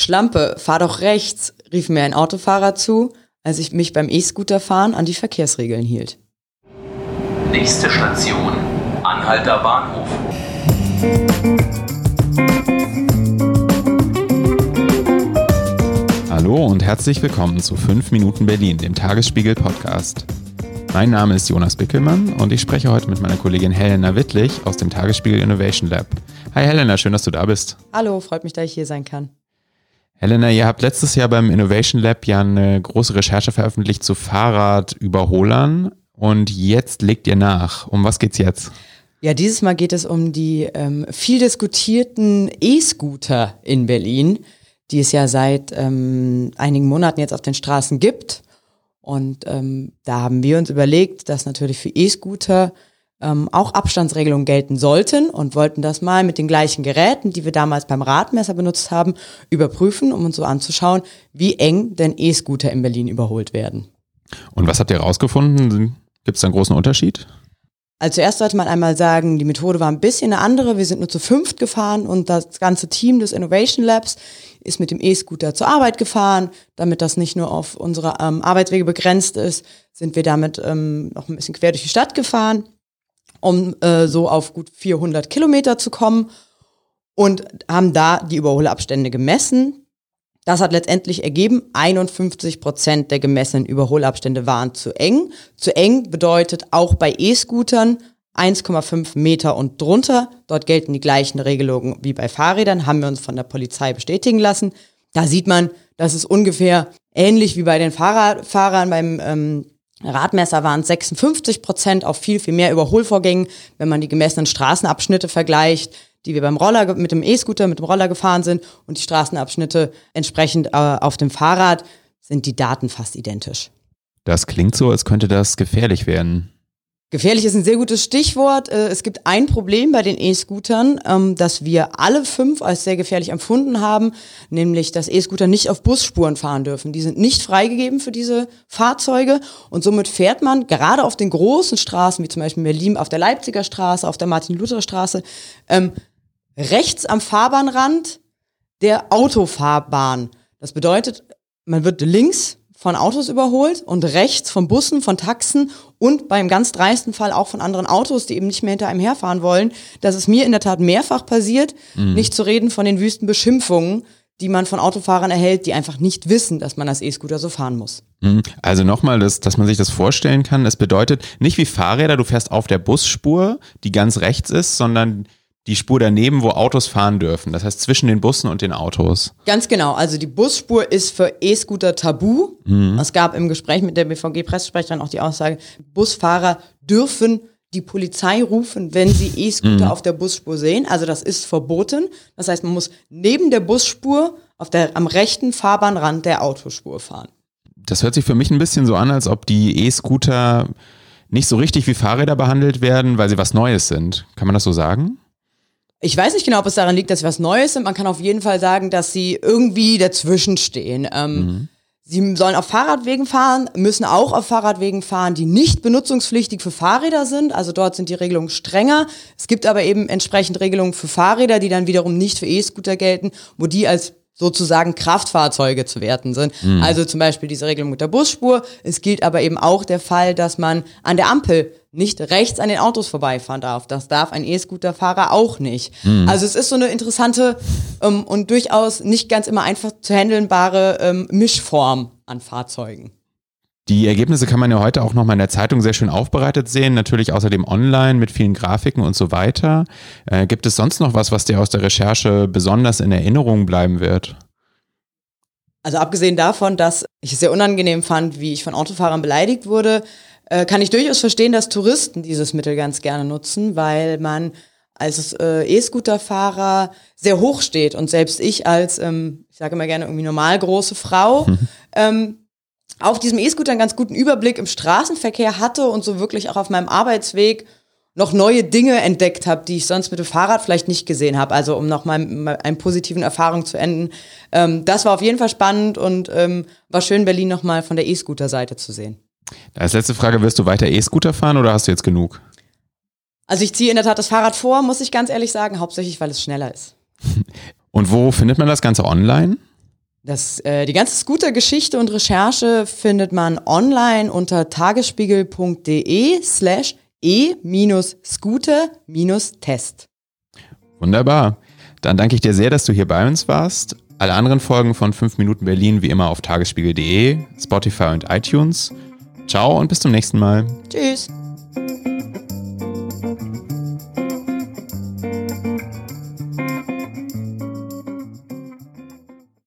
Schlampe, fahr doch rechts, rief mir ein Autofahrer zu, als ich mich beim E-Scooter-Fahren an die Verkehrsregeln hielt. Nächste Station, Anhalter Bahnhof. Hallo und herzlich willkommen zu 5 Minuten Berlin, dem Tagesspiegel Podcast. Mein Name ist Jonas Bickelmann und ich spreche heute mit meiner Kollegin Helena Wittlich aus dem Tagesspiegel Innovation Lab. Hi Helena, schön, dass du da bist. Hallo, freut mich, dass ich hier sein kann. Helena, ihr habt letztes Jahr beim Innovation Lab ja eine große Recherche veröffentlicht zu Fahrradüberholern und jetzt legt ihr nach. Um was geht's jetzt? Ja, dieses Mal geht es um die ähm, viel diskutierten E-Scooter in Berlin, die es ja seit ähm, einigen Monaten jetzt auf den Straßen gibt. Und ähm, da haben wir uns überlegt, dass natürlich für E-Scooter ähm, auch Abstandsregelungen gelten sollten und wollten das mal mit den gleichen Geräten, die wir damals beim Radmesser benutzt haben, überprüfen, um uns so anzuschauen, wie eng denn E-Scooter in Berlin überholt werden. Und was habt ihr herausgefunden? Gibt es da einen großen Unterschied? Also zuerst sollte man einmal sagen, die Methode war ein bisschen eine andere. Wir sind nur zu fünft gefahren und das ganze Team des Innovation Labs ist mit dem E-Scooter zur Arbeit gefahren. Damit das nicht nur auf unsere ähm, Arbeitswege begrenzt ist, sind wir damit ähm, noch ein bisschen quer durch die Stadt gefahren um äh, so auf gut 400 Kilometer zu kommen und haben da die Überholabstände gemessen. Das hat letztendlich ergeben, 51 Prozent der gemessenen Überholabstände waren zu eng. Zu eng bedeutet auch bei E-Scootern 1,5 Meter und drunter. Dort gelten die gleichen Regelungen wie bei Fahrrädern, haben wir uns von der Polizei bestätigen lassen. Da sieht man, dass es ungefähr ähnlich wie bei den Fahrradfahrern beim ähm, Radmesser waren 56 Prozent auf viel, viel mehr Überholvorgängen, wenn man die gemessenen Straßenabschnitte vergleicht, die wir beim Roller mit dem E-Scooter, mit dem Roller gefahren sind und die Straßenabschnitte entsprechend äh, auf dem Fahrrad, sind die Daten fast identisch. Das klingt so, als könnte das gefährlich werden. Gefährlich ist ein sehr gutes Stichwort. Äh, es gibt ein Problem bei den E-Scootern, ähm, das wir alle fünf als sehr gefährlich empfunden haben, nämlich dass E-Scooter nicht auf Busspuren fahren dürfen. Die sind nicht freigegeben für diese Fahrzeuge und somit fährt man gerade auf den großen Straßen, wie zum Beispiel in Berlin auf der Leipziger Straße, auf der Martin-Luther-Straße, ähm, rechts am Fahrbahnrand der Autofahrbahn. Das bedeutet, man wird links von Autos überholt und rechts von Bussen, von Taxen und beim ganz dreisten Fall auch von anderen Autos, die eben nicht mehr hinter einem herfahren wollen. Das ist mir in der Tat mehrfach passiert. Mhm. Nicht zu reden von den wüsten Beschimpfungen, die man von Autofahrern erhält, die einfach nicht wissen, dass man als E-Scooter so fahren muss. Mhm. Also nochmal, dass, dass man sich das vorstellen kann. Es bedeutet nicht wie Fahrräder, du fährst auf der Busspur, die ganz rechts ist, sondern die Spur daneben, wo Autos fahren dürfen. Das heißt zwischen den Bussen und den Autos. Ganz genau. Also die Busspur ist für E-Scooter tabu. Mhm. Es gab im Gespräch mit der BVG-Pressesprecherin auch die Aussage, Busfahrer dürfen die Polizei rufen, wenn sie E-Scooter mhm. auf der Busspur sehen. Also das ist verboten. Das heißt, man muss neben der Busspur auf der, am rechten Fahrbahnrand der Autospur fahren. Das hört sich für mich ein bisschen so an, als ob die E-Scooter nicht so richtig wie Fahrräder behandelt werden, weil sie was Neues sind. Kann man das so sagen? Ich weiß nicht genau, ob es daran liegt, dass sie was Neues sind. Man kann auf jeden Fall sagen, dass sie irgendwie dazwischen stehen. Ähm, mhm. Sie sollen auf Fahrradwegen fahren, müssen auch auf Fahrradwegen fahren, die nicht benutzungspflichtig für Fahrräder sind. Also dort sind die Regelungen strenger. Es gibt aber eben entsprechend Regelungen für Fahrräder, die dann wiederum nicht für E-Scooter gelten, wo die als sozusagen Kraftfahrzeuge zu werten sind. Mhm. Also zum Beispiel diese Regelung mit der Busspur. Es gilt aber eben auch der Fall, dass man an der Ampel nicht rechts an den Autos vorbeifahren darf. Das darf ein E-Scooter-Fahrer auch nicht. Mhm. Also es ist so eine interessante ähm, und durchaus nicht ganz immer einfach zu handelnbare ähm, Mischform an Fahrzeugen. Die Ergebnisse kann man ja heute auch nochmal in der Zeitung sehr schön aufbereitet sehen, natürlich außerdem online mit vielen Grafiken und so weiter. Äh, gibt es sonst noch was, was dir aus der Recherche besonders in Erinnerung bleiben wird? Also abgesehen davon, dass ich es sehr unangenehm fand, wie ich von Autofahrern beleidigt wurde, äh, kann ich durchaus verstehen, dass Touristen dieses Mittel ganz gerne nutzen, weil man als äh, E-Scooter-Fahrer sehr hoch steht und selbst ich als, ähm, ich sage immer gerne irgendwie normal große Frau, ähm, auf diesem E-Scooter einen ganz guten Überblick im Straßenverkehr hatte und so wirklich auch auf meinem Arbeitsweg noch neue Dinge entdeckt habe, die ich sonst mit dem Fahrrad vielleicht nicht gesehen habe. Also um noch mal einen positiven Erfahrung zu enden. Ähm, das war auf jeden Fall spannend und ähm, war schön, Berlin noch mal von der E-Scooter-Seite zu sehen. Als letzte Frage, wirst du weiter E-Scooter fahren oder hast du jetzt genug? Also ich ziehe in der Tat das Fahrrad vor, muss ich ganz ehrlich sagen, hauptsächlich, weil es schneller ist. Und wo findet man das Ganze online? Das, äh, die ganze Scooter-Geschichte und Recherche findet man online unter tagesspiegel.de slash e-scooter-test. Wunderbar. Dann danke ich dir sehr, dass du hier bei uns warst. Alle anderen Folgen von 5 Minuten Berlin wie immer auf tagesspiegel.de, Spotify und iTunes. Ciao und bis zum nächsten Mal. Tschüss.